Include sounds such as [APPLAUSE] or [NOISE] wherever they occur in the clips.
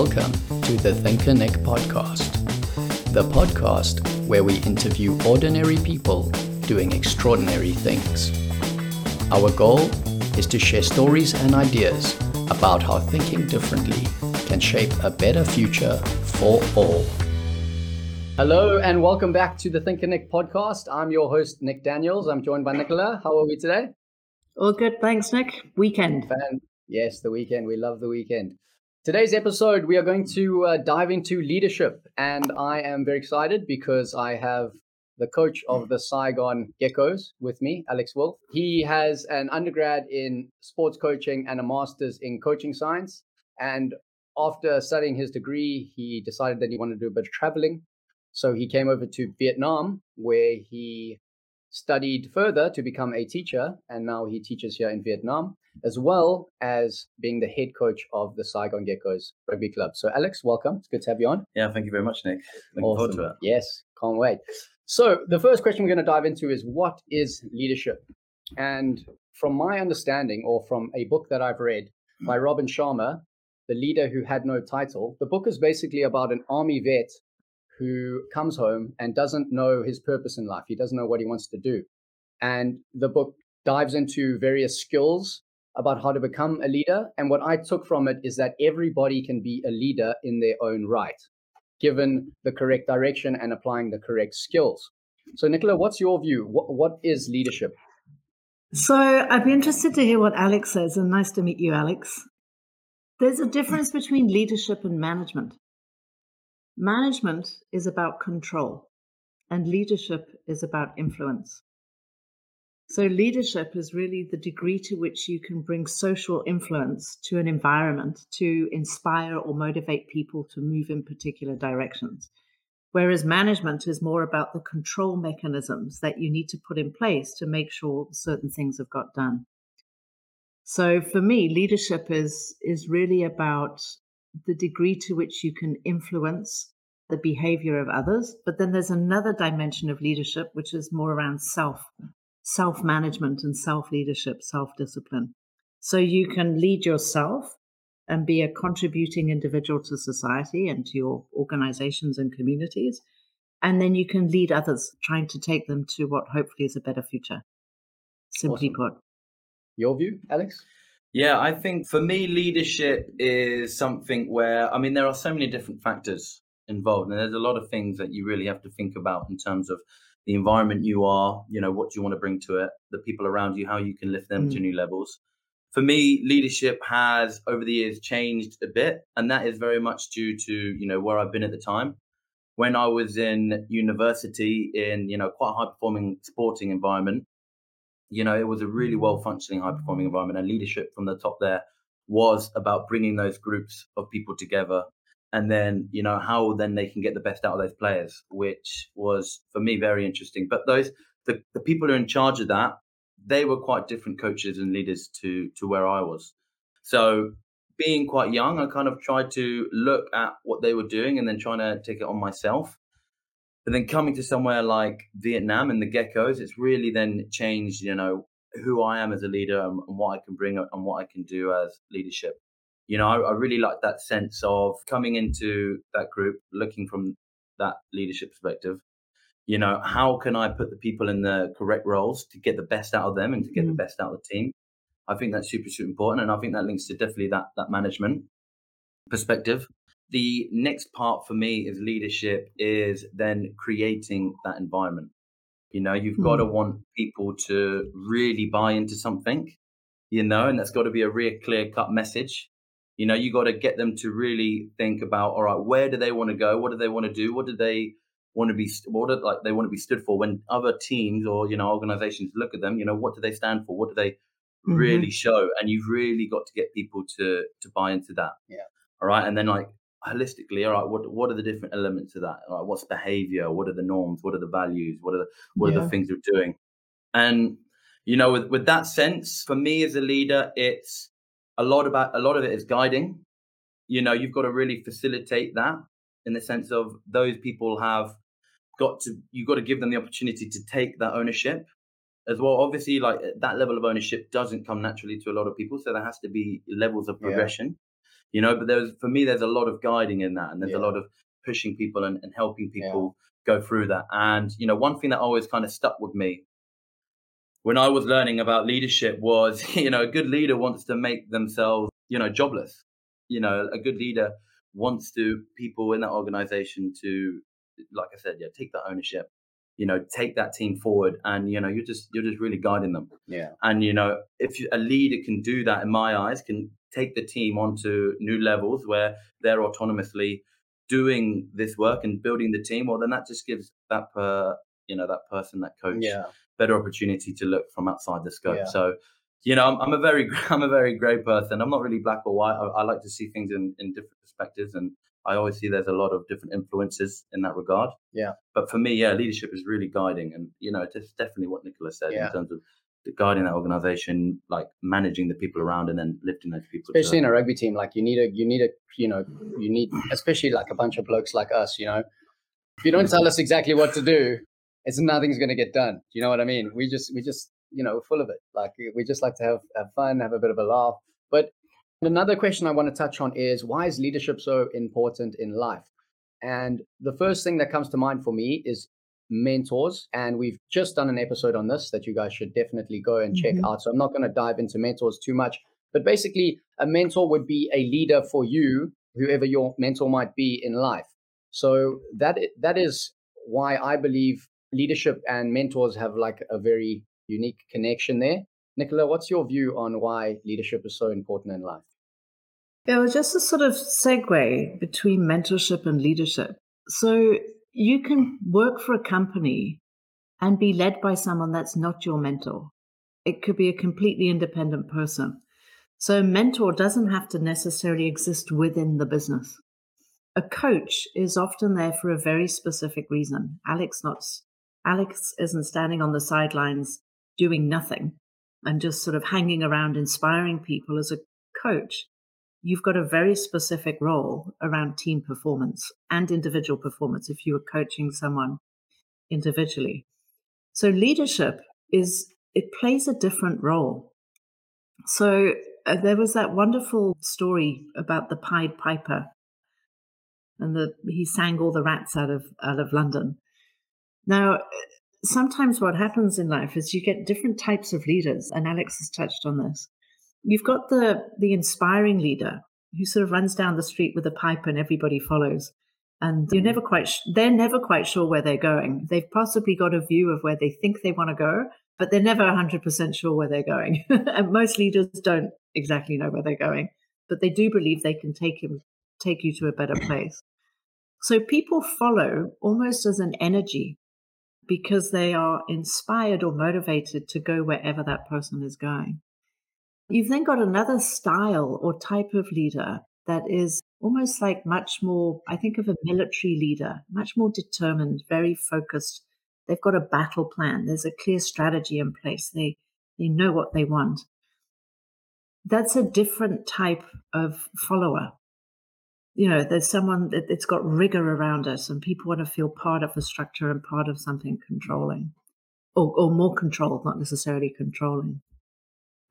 Welcome to the Thinker Nick podcast, the podcast where we interview ordinary people doing extraordinary things. Our goal is to share stories and ideas about how thinking differently can shape a better future for all. Hello and welcome back to the Thinker Nick podcast. I'm your host, Nick Daniels. I'm joined by Nicola. How are we today? All good. Thanks, Nick. Weekend. Fan- yes, the weekend. We love the weekend. Today's episode, we are going to uh, dive into leadership. And I am very excited because I have the coach of the Saigon Geckos with me, Alex Wolf. He has an undergrad in sports coaching and a master's in coaching science. And after studying his degree, he decided that he wanted to do a bit of traveling. So he came over to Vietnam, where he studied further to become a teacher. And now he teaches here in Vietnam, as well as being the head coach of the Saigon Geckos Rugby Club. So, Alex, welcome. It's good to have you on. Yeah, thank you very much, Nick. Looking Awesome. forward to it. Yes, can't wait. So, the first question we're going to dive into is what is leadership? And from my understanding, or from a book that I've read by Robin Sharma, The Leader Who Had No Title, the book is basically about an army vet who comes home and doesn't know his purpose in life. He doesn't know what he wants to do. And the book dives into various skills about how to become a leader. And what I took from it is that everybody can be a leader in their own right, given the correct direction and applying the correct skills. So, Nicola, what's your view? What, what is leadership? So I'd be interested to hear what Alex says, and nice to meet you, Alex. There's a difference between leadership and management. Management is about control, and leadership is about influence. So, leadership is really the degree to which you can bring social influence to an environment to inspire or motivate people to move in particular directions. Whereas management is more about the control mechanisms that you need to put in place to make sure certain things have got done. So for me, leadership is is really about the degree to which you can influence the behavior of others. But then there's another dimension of leadership, which is more around self, self management and self leadership, self discipline. So you can lead yourself and be a contributing individual to society and to your organizations and communities. And then you can lead others, trying to take them to what hopefully is a better future. Simply Awesome. put. Your view, Alex? Yeah, I think for me, leadership is something where, I mean, there are so many different factors involved, and there's a lot of things that you really have to think about in terms of the environment you are, you know, what do you want to bring to it, the people around you, how you can lift them to mm. new levels. For me, leadership has over the years changed a bit, and that is very much due to, you know, where I've been at the time. When I was in university in, you know, quite a high performing sporting environment, you know, it was a really mm-hmm. well functioning, high performing environment, and leadership from the top there was about bringing those groups of people together. And then, you know, how then they can get the best out of those players, which was for me very interesting. But those, the, the people who are in charge of that, they were quite different coaches and leaders to to where I was. So being quite young, I kind of tried to look at what they were doing and then trying to take it on myself. But then coming to somewhere like Vietnam and the Geckos, it's really then changed, you know, who I am as a leader and, and what I can bring and what I can do as leadership. You know, I, I really like that sense of coming into that group, looking from that leadership perspective. You know, how can I put the people in the correct roles to get the best out of them and to get the Mm. best out of the team? I think that's super, super important. And I think that links to definitely that that management perspective. The next part for me is leadership is then creating that environment. You know, you've got to hmm. want people to really buy into something, you know, and that's got to be a real clear cut message. You know, you got to get them to really think about, all right, where do they want to go? What do they want to do? What do they want to be, what do, like they want to be stood for when other teams or, you know, organizations look at them, you know, what do they stand for? What do they mm-hmm. really show? And you've really got to get people to, to buy into that. Yeah. All right. And then like holistically, all right, what, what are the different elements of that? All right, what's behavior? What are the norms? What are the values? What are the, what are the things they're doing? And, you know, with, with that sense, for me as a leader, it's a lot about, a lot of it is guiding. You know, you've got to really facilitate that in the sense of those people have got to, you've got to give them the opportunity to take that ownership as well. Obviously, like that level of ownership doesn't come naturally to a lot of people. So there has to be levels of Yeah. progression. You know. But there's for me, there's a lot of guiding in that, and there's Yeah. a lot of pushing people and, and helping people go through that. And you know, one thing that always kind of stuck with me when I was learning about leadership was, [LAUGHS] you know, a good leader wants to make themselves, you know, jobless. You know, a good leader wants to people in that organization to, like I said, yeah, take that ownership. You know, take that team forward, and you know, you're just you're just really guiding them. Yeah. And you know, if you, a leader can do that, in my eyes, can take the team onto new levels where they're autonomously doing this work and building the team, well, then that just gives that per you know that person, that coach, Yeah. better opportunity to look from outside the scope. Yeah. So, you know, I'm, I'm a very [LAUGHS] I'm a very grey person. I'm not really black or white. I, I like to see things in in different perspectives, and I always see there's a lot of different influences in that regard. Yeah. But for me, yeah, leadership is really guiding, and you know, it's definitely what Nicholas said Yeah. in terms of the guiding that organization, like managing the people around, and then lifting those people. especially in a rugby team like you need a you need a you know you need especially like a bunch of blokes like us you know if you don't tell us exactly what to do it's nothing's going to get done you know what i mean we just we just you know full of it like we just like to have, have fun have a bit of a laugh but another question i want to touch on is why is leadership so important in life and the first thing that comes to mind for me is mentors and we've just done an episode on this that you guys should definitely go and check Mhm. out so i'm not going to dive into mentors too much but basically, a mentor would be a leader for you, whoever your mentor might be in life. So that that is why I believe leadership and mentors have like a very unique connection there. Nicola, what's your view on why leadership is so important in life? Yeah, well, just a sort of segue between mentorship and leadership. So you can work for a company and be led by someone that's not your mentor. It could be a completely independent person. So a mentor doesn't have to necessarily exist within the business. A coach is often there for a very specific reason. Alex not Alex isn't standing on the sidelines doing nothing and just sort of hanging around inspiring people as a coach you've got a very specific role around team performance and individual performance if you were coaching someone individually. So leadership is it plays a different role. So uh, there was that wonderful story about the Pied Piper, and the he sang all the rats out of out of London. Now, sometimes what happens in life is you get different types of leaders, and Alex has touched on this. You've got the the inspiring leader who sort of runs down the street with a pipe and everybody follows, and you're mm-hmm. never quite sh- they're never quite sure where they're going. They've possibly got a view of where they think they want to go, but they're never 100% sure where they're going. [LAUGHS] and most leaders don't exactly know where they're going, but they do believe they can take him take you to a better place. So people follow almost as an energy because they are inspired or motivated to go wherever that person is going. You've then got another style or type of leader that is almost like much more, I think of a military leader, much more determined, very focused. They've got a battle plan. There's a clear strategy in place. They, they know what they want. That's a different type of follower. You know, there's someone that it's got rigor around us and people want to feel part of a structure and part of something controlling or, or more control, not necessarily controlling.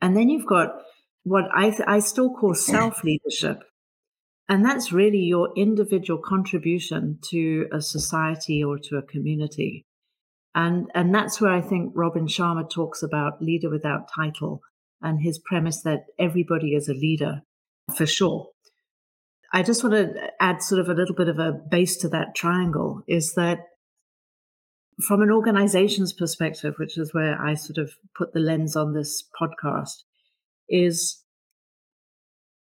And then you've got what I, th- I still call self leadership. And that's really your individual contribution to a society or to a community. And, and that's where I think Robin Sharma talks about leader without title and his premise that everybody is a leader for sure. I just want to add sort of a little bit of a base to that triangle is that from an organization's perspective, which is where I sort of put the lens on this podcast, is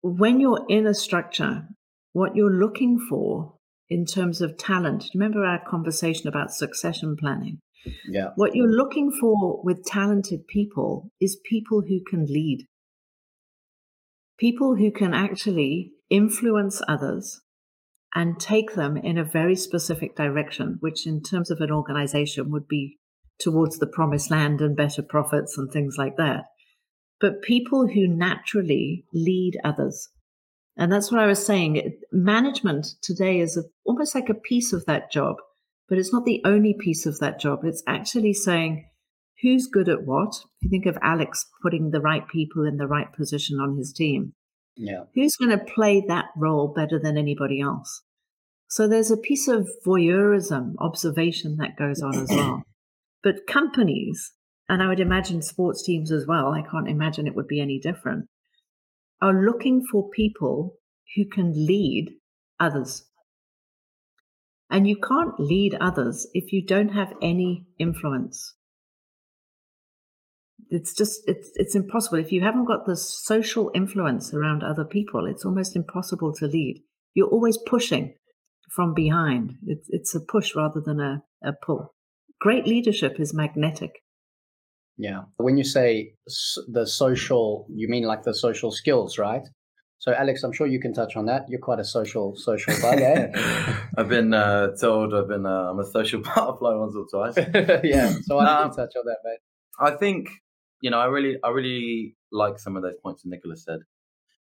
when you're in a structure, what you're looking for in terms of talent. Remember our conversation about succession planning? Yeah. What you're looking for with talented people is people who can lead, people who can actually influence others and take them in a very specific direction, which in terms of an organization would be towards the promised land and better profits and things like that. But people who naturally lead others. And that's what I was saying. Management today is a, almost like a piece of that job, but it's not the only piece of that job. It's actually saying who's good at what. If you think of Alex putting the right people in the right position on his team, Yeah. Who's going to play that role better than anybody else? So there's a piece of voyeurism, observation that goes on as well. But companies, and I would imagine sports teams as well, I can't imagine it would be any different, are looking for people who can lead others. And you can't lead others if you don't have any influence. It's just it's it's impossible. If you haven't got the social influence around other people, it's almost impossible to lead. You're always pushing from behind. It's it's a push rather than a, a pull. Great leadership is magnetic. Yeah. When you say the social, you mean like the social skills, right? So, Alex, I'm sure you can touch on that. You're quite a social social bug, eh? [LAUGHS] I've been uh, told I've been uh, I'm a social [LAUGHS] butterfly once or twice. [LAUGHS] yeah, so I um, can touch on that, mate. I think you know I really I really like some of those points that Nicholas said.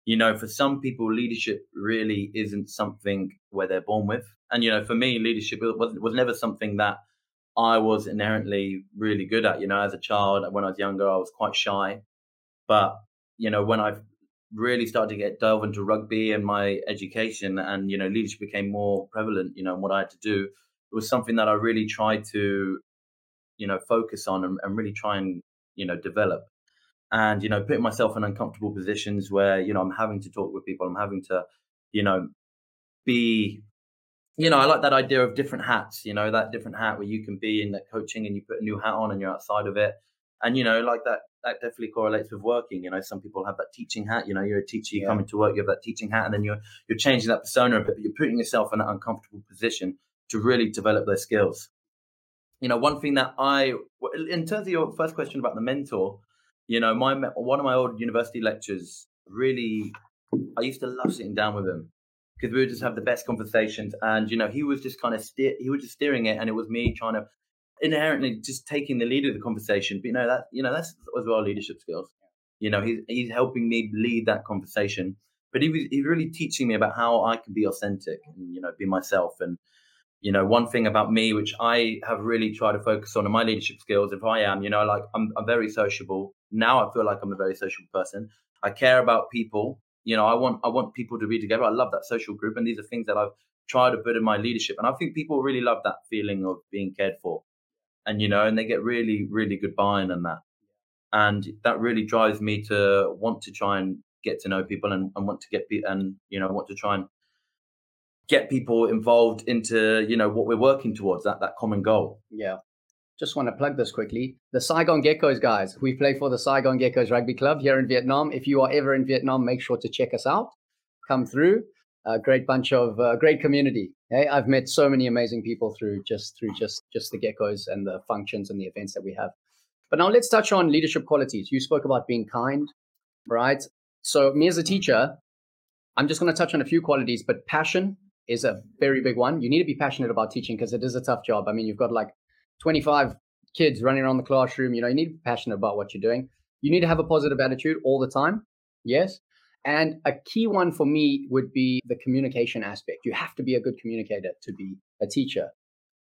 You know, for some people, leadership really isn't something where they're born with, and you know, for me, leadership was was never something that I was inherently really good at. You know, as a child, when I was younger, I was quite shy, but you know, when I really started to get delve into rugby and my education and you know leadership became more prevalent you know and what i had to do it was something that i really tried to you know focus on and, and really try and you know develop and you know putting myself in uncomfortable positions where you know i'm having to talk with people i'm having to you know be you know i like that idea of different hats you know that different hat where you can be in that coaching and you put a new hat on and you're outside of it and you know like that that definitely correlates with working. You know, some people have that teaching hat. You know, you're a teacher, you yeah. come into work, you have that teaching hat, and then you're you're changing that persona, a bit, but you're putting yourself in that uncomfortable position to really develop those skills. You know, one thing that I, in terms of your first question about the mentor, you know, my one of my old university lectures really, I used to love sitting down with him because we would just have the best conversations, and you know, he was just kind of steer, he was just steering it, and it was me trying to inherently just taking the lead of the conversation. But you know that you know that's as well leadership skills. You know, he's he's helping me lead that conversation. But he was he's really teaching me about how I can be authentic and you know be myself. And you know, one thing about me which I have really tried to focus on in my leadership skills, if I am, you know, like I'm, I'm very sociable now. I feel like I'm a very social person. I care about people. You know, I want I want people to be together. I love that social group, and these are things that I've tried to put in my leadership. And I think people really love that feeling of being cared for and you know, and they get really, really good buy-in on that, and that really drives me to want to try and get to know people and, and want to get and you know want to try and get people involved into you know what we're working towards that that common goal. Yeah. Just want to plug this quickly. The Saigon Geckos guys, we play for the Saigon Geckos Rugby Club here in Vietnam. If you are ever in Vietnam, make sure to check us out. Come through a great bunch of uh, great community. Okay? I've met so many amazing people through just through just just the geckos and the functions and the events that we have. But now let's touch on leadership qualities. You spoke about being kind, right? So me as a teacher, I'm just going to touch on a few qualities, but passion is a very big one. You need to be passionate about teaching because it is a tough job. I mean, you've got like 25 kids running around the classroom. You know, you need to be passionate about what you're doing. You need to have a positive attitude all the time. Yes. And a key one for me would be the communication aspect. You have to be a good communicator to be a teacher.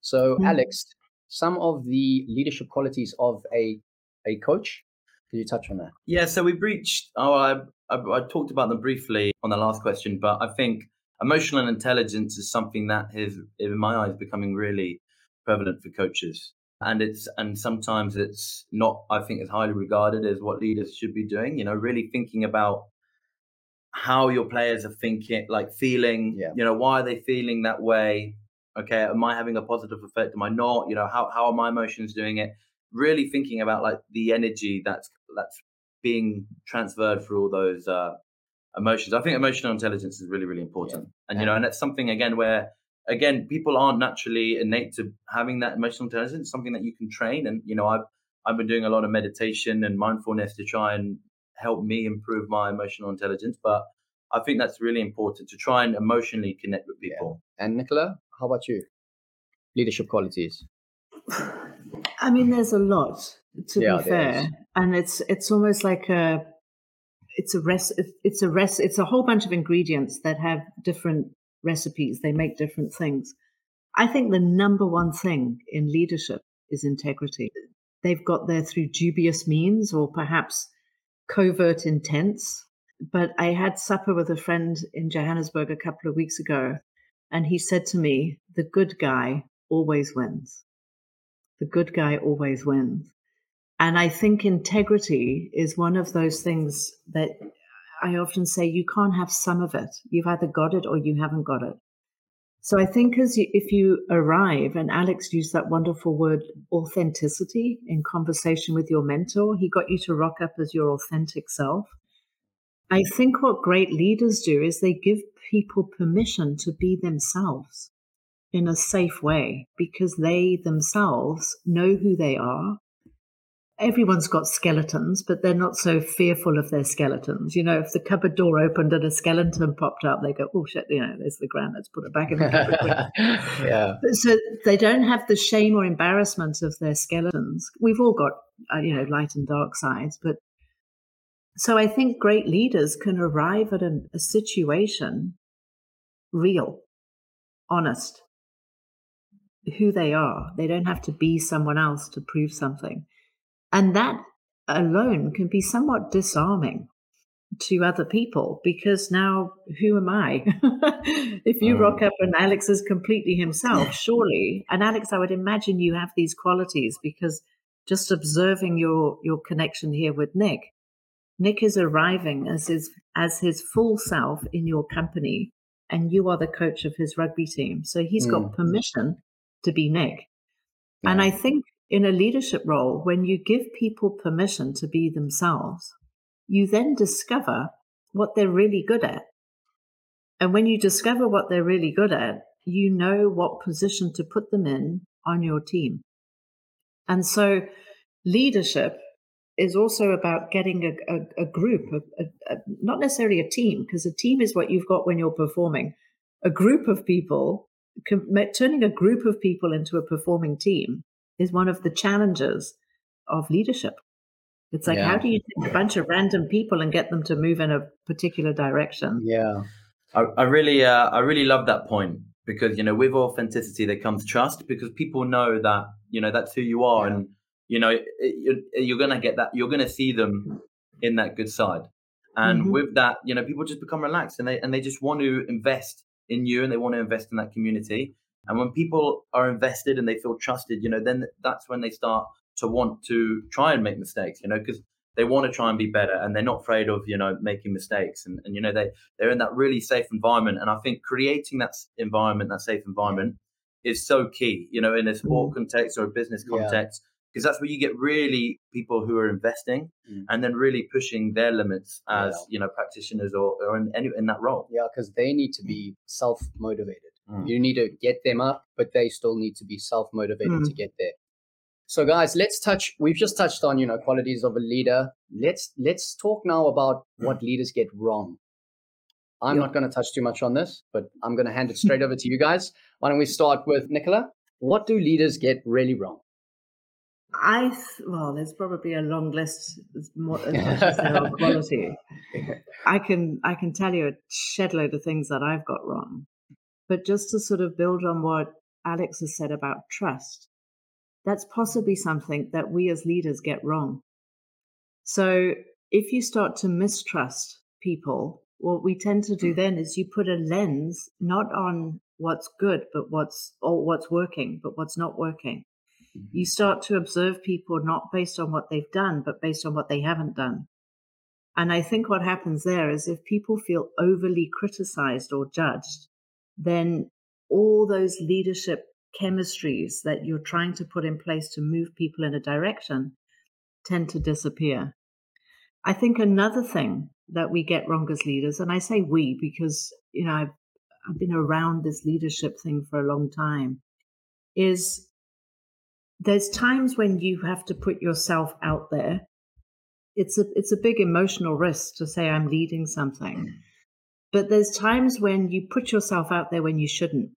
So, mm-hmm. Alex, some of the leadership qualities of a a coach. Could you touch on that? Yeah. So we breached. Oh, I, I, I talked about them briefly on the last question, but I think emotional intelligence is something that is, in my eyes, becoming really prevalent for coaches. And it's and sometimes it's not. I think as highly regarded as what leaders should be doing. You know, really thinking about how your players are thinking, like feeling, yeah. you know, why are they feeling that way? Okay, am I having a positive effect? Am I not? You know, how, how are my emotions doing it? Really thinking about like the energy that's that's being transferred through all those uh, emotions. I think emotional intelligence is really, really important. Yeah. And, you know, and that's something again where again, people aren't naturally innate to having that emotional intelligence, something that you can train. And, you know, I've I've been doing a lot of meditation and mindfulness to try and help me improve my emotional intelligence. But I think that's really important to try and emotionally connect with people. Yeah. And Nicola, how about you? Leadership qualities. I mean, there's a lot to yeah, be fair, and it's it's almost like a it's a rest it's a rest it's a whole bunch of ingredients that have different recipes. They make different things. I think the number one thing in leadership is integrity. They've got there through dubious means or perhaps covert intents. but I had supper with a friend in Johannesburg a couple of weeks ago, and he said to me, The good guy always wins. The good guy always wins. And I think integrity is one of those things that I often say you can't have some of it. You've either got it or you haven't got it. So I think as you, if you arrive, and Alex used that wonderful word authenticity in conversation with your mentor, he got you to rock up as your authentic self. I think what great leaders do is they give people permission to be themselves in a safe way because they themselves know who they are everyone's got skeletons, but they're not so fearful of their skeletons. You know, if the cupboard door opened and a skeleton popped up, they go, "Oh shit!" You know, there's the ground. Let's put it back in the cupboard. [LAUGHS] yeah. So they don't have the shame or embarrassment of their skeletons. We've all got, uh, you know, light and dark sides, but so I think great leaders can arrive at a, a situation real, honest, who they are. They don't have to be someone else to prove something. And that alone can be somewhat disarming to other people because now who am I? [LAUGHS] if you rock mm. up and Alex is completely himself, [LAUGHS] surely, and Alex, I would imagine you have these qualities because just observing your your connection here with Nick, Nick is arriving as his as his full self in your company, and you are the coach of his rugby team. So he's mm. got permission to be Nick. Yeah. And I think in a leadership role, when you give people permission to be themselves, you then discover what they're really good at. And when you discover what they're really good at, you know what position to put them in on your team. And so leadership is also about getting a, a, a group, a, not necessarily a team, because a team is what you've got when you're performing. A group of people, turning a group of people into a performing team is one of the challenges of leadership. It's like, yeah. how do you take a bunch of random people and get them to move in a particular direction? Yeah. I, I really, uh, I really love that point because, you know, with authenticity, there comes trust because people know that, you know, that's who you are. Yeah. And, you know, it, you're going to get that, you're going to see them in that good side. And mm-hmm. with that, you know, people just become relaxed and they, and they just want to invest in you and they want to invest in that community. And when people are invested and they feel trusted, you know, then that's when they start to want to try and make mistakes, you know, because they want to try and be better and they're not afraid of, you know, making mistakes. And, and you know, they, they're in that really safe environment. And I think creating that environment, that safe environment is so key, you know, in a sport mm. context or a business context. Yeah because that's where you get really people who are investing mm. and then really pushing their limits as yeah. you know practitioners or, or in any in that role yeah because they need to be self motivated Mm. You need to get them up, but they still need to be self motivated mm. to get there. So, guys, let's touch. We've just touched on you know qualities of a leader. Let's let's talk now about what leaders get wrong. I'm yep. not going to touch too much on this, but I'm going to hand it [LAUGHS] straight over to you guys. Why don't we start with Nicola? What do leaders get really wrong? I well, there's probably a long list as, more, as much as there are [LAUGHS] quality. I can I can tell you a shed load of things that I've got wrong. But just to sort of build on what Alex has said about trust, that's possibly something that we as leaders get wrong. So if you start to mistrust people, what we tend to do then is you put a lens not on what's good, but what's or what's working, but what's not working. You mm-hmm. start to observe people not based on what they've done, but based on what they haven't done. And I think what happens there is if people feel overly criticized or judged, then all those leadership chemistries that you're trying to put in place to move people in a direction tend to disappear. I think another thing that we get wrong as leaders, and I say we because you know I've I've been around this leadership thing for a long time, is there's times when you have to put yourself out there. It's a it's a big emotional risk to say I'm leading something. But there's times when you put yourself out there when you shouldn't,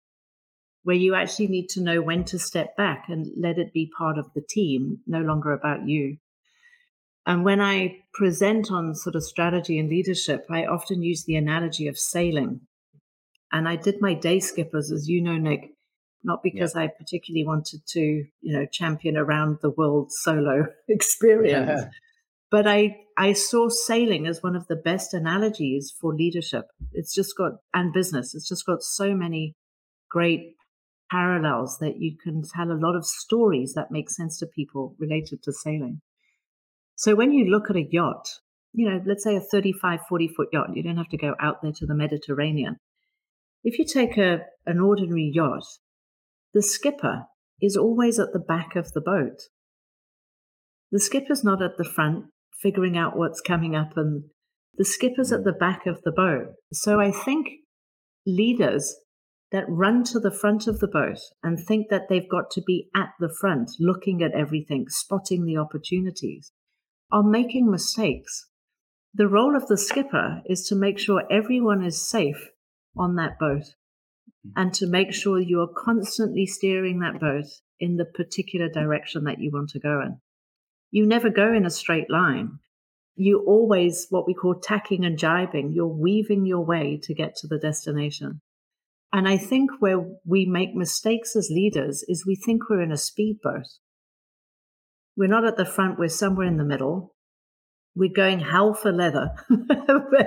where you actually need to know when to step back and let it be part of the team, no longer about you. And when I present on sort of strategy and leadership, I often use the analogy of sailing. And I did my day skippers, as you know, Nick, not because yeah. I particularly wanted to, you know, champion around the world solo [LAUGHS] experience. Yeah [LAUGHS] but I I saw sailing as one of the best analogies for leadership. It's just got and business. It's just got so many great parallels that you can tell a lot of stories that make sense to people related to sailing. So when you look at a yacht, you know, let's say a 35, 40 foot yacht, you don't have to go out there to the Mediterranean. If you take a, an ordinary yacht, the skipper is always at the back of the boat. The skipper's not at the front figuring out what's coming up, and the skipper's at the back of the boat. So I think leaders that run to the front of the boat and think that they've got to be at the front, looking at everything, spotting the opportunities, are making mistakes. The role of the skipper is to make sure everyone is safe on that boat mm-hmm. and to make sure you are constantly steering that boat in the particular direction that you want to go in. You never go in a straight line. You always, what we call tacking and jibing, you're weaving your way to get to the destination. And I think where we make mistakes as leaders is we think we're in a speedboat. We're not at the front, we're somewhere in the middle. We're going hell for leather. [LAUGHS] but,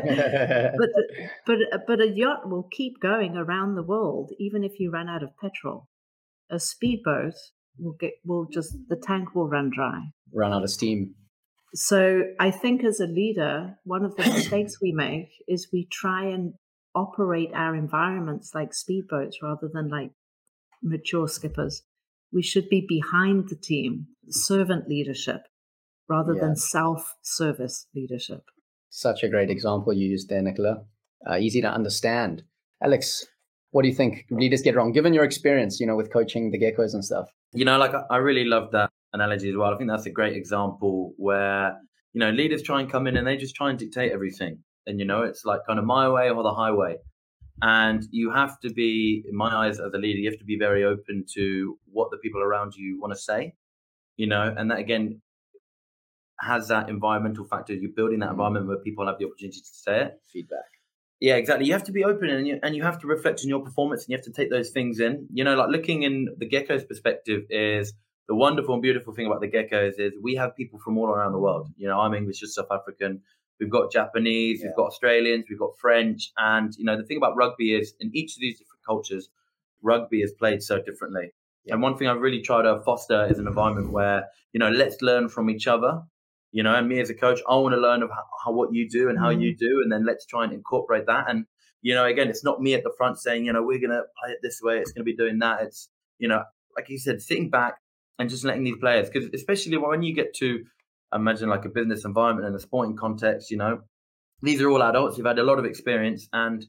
but, but, a yacht will keep going around the world, even if you run out of petrol. A speedboat will get, will just, the tank will run dry. Run out of steam. So I think as a leader, one of the [COUGHS] mistakes we make is we try and operate our environments like speedboats rather than like mature skippers. We should be behind the team, servant leadership, rather yeah. than self service leadership. Such a great example you used there, Nicola. Uh, easy to understand. Alex, what do you think leaders get wrong, given your experience, you know, with coaching the geckos and stuff? You know, like I really love that analogy as well. I think that's a great example where, you know, leaders try and come in and they just try and dictate everything. And you know it's like kind of my way or the highway. And you have to be in my eyes as a leader you have to be very open to what the people around you want to say you know? And that again has that environmental factor. You're building that mm. environment where people have the opportunity to say it. Feedback yeah exactly you have to be open and you, and you have to reflect on your performance and you have to take those things in you know like looking in the geckos perspective is the wonderful and beautiful thing about the geckos is we have people from all around the world you know i'm english just south african We've got Japanese, yeah. we've got Australians, we've got French, and you know the thing about rugby is in each of these different cultures, rugby is played so differently. Yeah. And one thing I've really tried to foster is an environment where you know let's learn from each other. You know, and me as a coach, I want to learn of how, how what you do and how mm. you do, and then let's try and incorporate that. And you know, again, it's not me at the front saying, you know, we're gonna play it this way, it's gonna be doing that. It's you know, like you said, sitting back and just letting these players, because especially when you get to imagine like a business environment and a sporting context, you know, these are all adults who've had a lot of experience and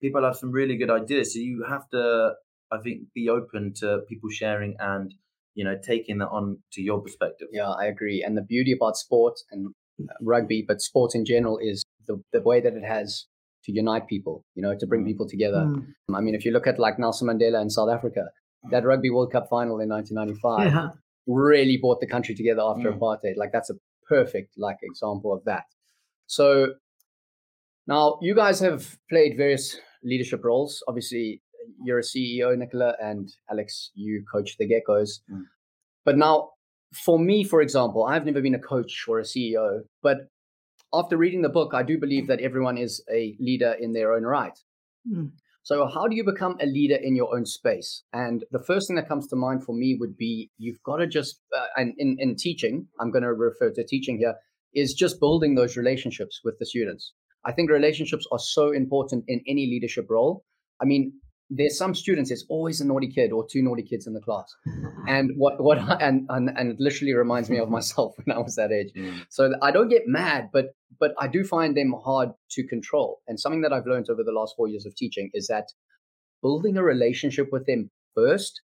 people have some really good ideas. So you have to, I think, be open to people sharing and, you know, taking that on to your perspective. Yeah, I agree. And the beauty about sport and rugby, but sports in general is the, the way that it has to unite people, you know, to bring mm. people together. Mm. I mean, if you look at like Nelson Mandela in South Africa, that Rugby World Cup final in 1995, [LAUGHS] yeah really brought the country together after mm. apartheid. Like that's a perfect like example of that. So now you guys have played various leadership roles. Obviously, you're a CEO, Nicola, and Alex, you coach the Geckos. Mm. But now, for me, for example, I've never been a coach or a CEO, but after reading the book, I do believe that everyone is a leader in their own right. Mm. So, how do you become a leader in your own space? And the first thing that comes to mind for me would be you've got to just, uh, and in, in teaching, I'm going to refer to teaching here, is just building those relationships with the students. I think relationships are so important in any leadership role. I mean, there's some students there's always a naughty kid or two naughty kids in the class. [LAUGHS] And what what and and, and it literally reminds me of myself [LAUGHS] when i was that age. Mm. so i don't get mad but but i do find them hard to control. And something that i've learned over the last four years of teaching is that building a relationship with them first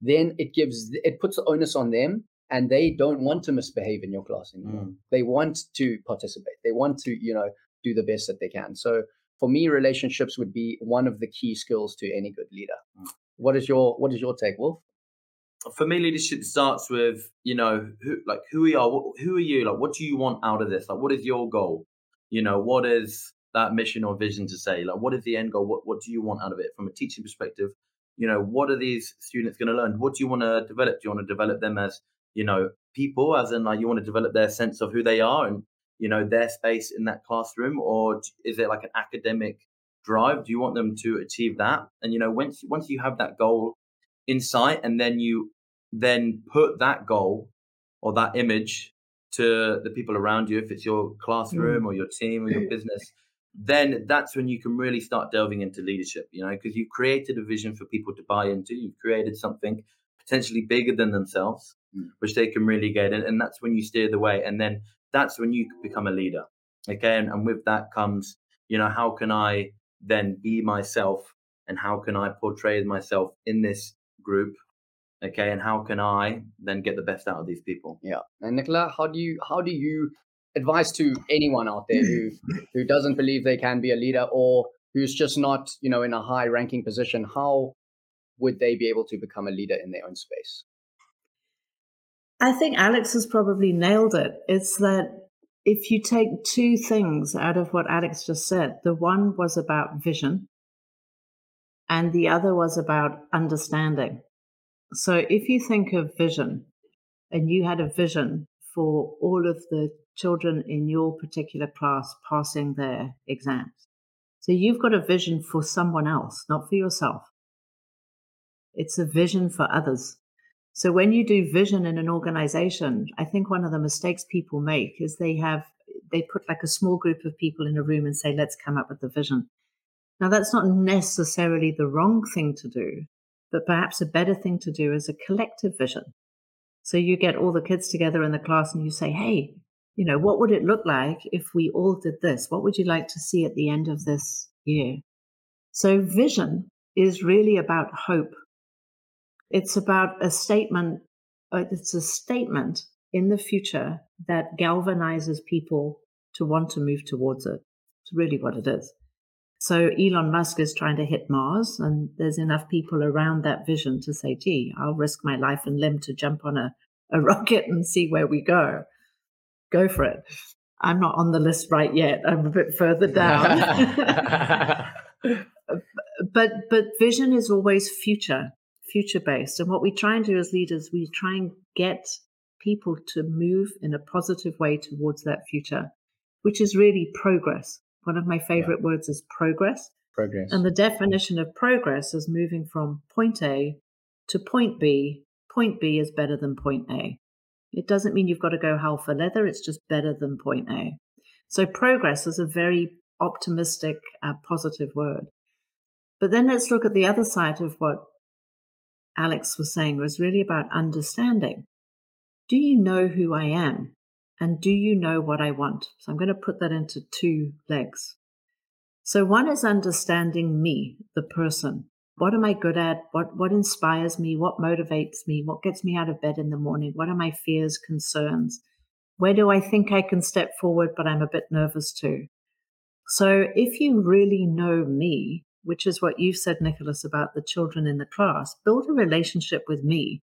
then it gives it puts the onus on them and they don't want to misbehave in your class anymore. Mm. they want to participate. They want to you know do the best that they can. So for me, relationships would be one of the key skills to any good leader. What is your What is your take, Wolf? For me, leadership starts with you know who like who we are. Who are you? Like, what do you want out of this? Like, what is your goal? You know, what is that mission or vision to say? Like, what is the end goal? What What do you want out of it from a teaching perspective? You know, what are these students going to learn? What do you want to develop? Do you want to develop them as you know people, as in like you want to develop their sense of who they are and you know their space in that classroom, or is it like an academic drive? Do you want them to achieve that? And you know, once once you have that goal in sight, and then you then put that goal or that image to the people around you, if it's your classroom mm. or your team or your [LAUGHS] business, then that's when you can really start delving into leadership, you know, because you've created a vision for people to buy into. You've created something potentially bigger than themselves, mm. which they can really get in. And that's when you steer the way. And then that's when you become a leader. Okay. And, and with that comes, you know, how can I then be myself and how can I portray myself in this group? Okay. And how can I then get the best out of these people? Yeah. And Nicola, how do you, how do you advise to anyone out there who, [LAUGHS] who doesn't believe they can be a leader or who's just not, you know, in a high ranking position? How would they be able to become a leader in their own space? I think Alex has probably nailed it. It's that if you take two things out of what Alex just said, the one was about vision and the other was about understanding. So if you think of vision and you had a vision for all of the children in your particular class passing their exams. So you've got a vision for someone else, not for yourself. It's a vision for others. So when you do vision in an organization, I think one of the mistakes people make is they have they put like a small group of people in a room and say, let's come up with the vision. Now that's not necessarily the wrong thing to do, but perhaps a better thing to do is a collective vision. So you get all the kids together in the class and you say, hey, you know, what would it look like if we all did this? What would you like to see at the end of this year? So vision is really about hope it's about a statement, uh, it's a statement in the future that galvanizes people to want to move towards it. It's really what it is. So Elon Musk is trying to hit Mars, and there's enough people around that vision to say, gee, I'll risk my life and limb to jump on a, a [LAUGHS] rocket and see where we go. Go for it. I'm not on the list right yet. I'm a bit further down. [LAUGHS] [LAUGHS] but but vision is always future future based. And what we try and do as leaders, we try and get people to move in a positive way towards that future, which is really progress. One of my favorite yeah. words is progress. Progress. And the definition of progress is moving from point A to point B. Point B is better than point A. It doesn't mean you've got to go hell for leather, it's just better than point A. So, progress is a very optimistic, uh, positive word. But then let's look at the other side of what Alex was saying was really about understanding. Do you know who I am? And do you know what I want? So I'm going to put that into two legs. So one is understanding me, the person. What am I good at? What, what inspires me? What motivates me? What gets me out of bed in the morning? What are my fears, concerns? Where do I think I can step forward, but I'm a bit nervous too? So if you really know me, which is what you said, Nicholas, about the children in the class, build a relationship with me.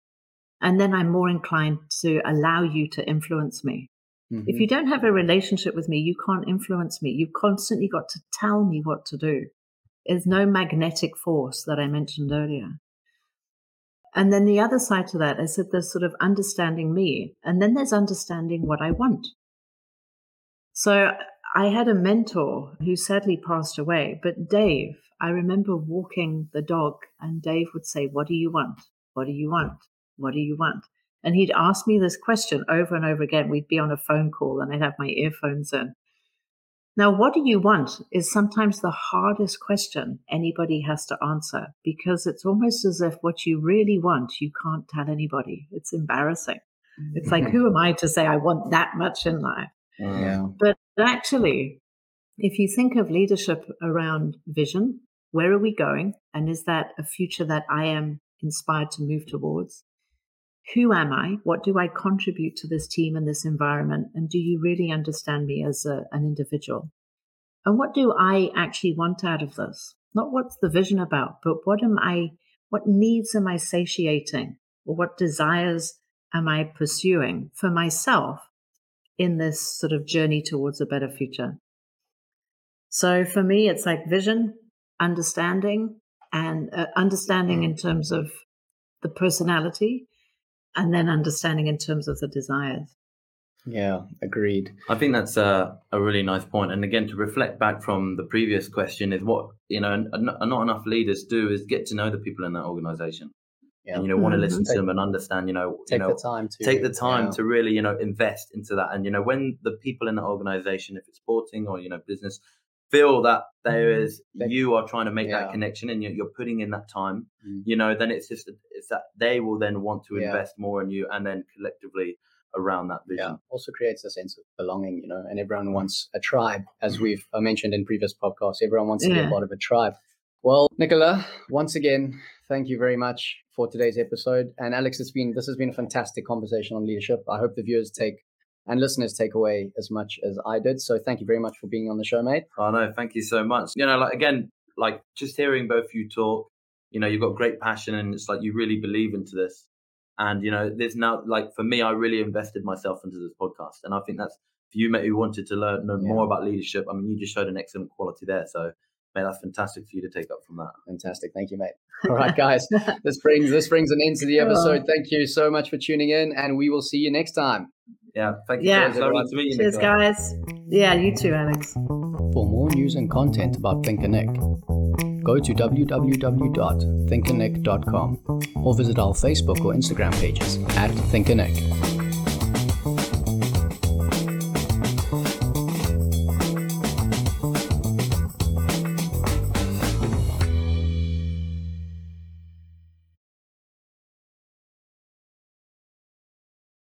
And then I'm more inclined to allow you to influence me. Mm-hmm. If you don't have a relationship with me, you can't influence me. You've constantly got to tell me what to do. There's no magnetic force that I mentioned earlier. And then the other side to that is that, there's sort of understanding me, and then there's understanding what I want. So I had a mentor who sadly passed away, but Dave, I remember walking the dog, and Dave would say, What do you want? What do you want? What do you want? And he'd ask me this question over and over again. We'd be on a phone call, and I'd have my earphones in. Now, what do you want is sometimes the hardest question anybody has to answer because it's almost as if what you really want, you can't tell anybody. It's embarrassing. It's like, [LAUGHS] who am I to say I want that much in life? Yeah. But actually, if you think of leadership around vision, where are we going? And is that a future that I am inspired to move towards? Who am I? What do I contribute to this team and this environment? And do you really understand me as a, an individual? And what do I actually want out of this? Not what's the vision about, but what am I, what needs am I satiating? Or what desires am I pursuing for myself in this sort of journey towards a better future? So for me, it's like vision, understanding and uh, understanding mm. in terms of the personality and then understanding in terms of the desires. Yeah, agreed. I think that's a, a really nice point. And again, to reflect back from the previous question is what, you know, not enough leaders do is get to know the people in that organization. Yeah. And, you know, want to mm-hmm. listen to them and understand, you know, take you know, the time to take the time yeah. to really, you know, invest into that. And, you know, when the people in the organization, if it's sporting or, you know, business, feel that there mm-hmm. is you are trying to make yeah. that connection and you're, you're, putting in that time mm. you know then it's just it's that they will then want to invest more in you and then collectively around that vision yeah. also creates a sense of belonging you know and everyone wants a tribe as we've uh, mentioned in previous podcasts everyone wants to be a part of a tribe well nicola once again thank you very much for today's episode and alex it's been this has been a fantastic conversation on leadership i hope the viewers take and listeners take away as much as I did. So thank you very much for being on the show, mate. Oh no, thank you so much. You know, like again, like just hearing both of you talk, you know, you've got great passion and it's like you really believe into this. And you know, there's now like for me, I really invested myself into this podcast. And I think that's for you, mate, who wanted to learn know yeah. more about leadership. I mean, you just showed an excellent quality there. So mate, that's fantastic for you to take up from that. Fantastic. Thank you, mate. All right, guys. [LAUGHS] this brings this brings an end to the episode. Thank you so much for tuning in, and we will see you next time. Yeah, thank you. Yeah, guys. lovely to meet you. Cheers, guys. Yeah, you too, Alex. For more news and content about Think and Nick, go to www.thinkandnick.com or visit our Facebook or Instagram pages at Think and Nick.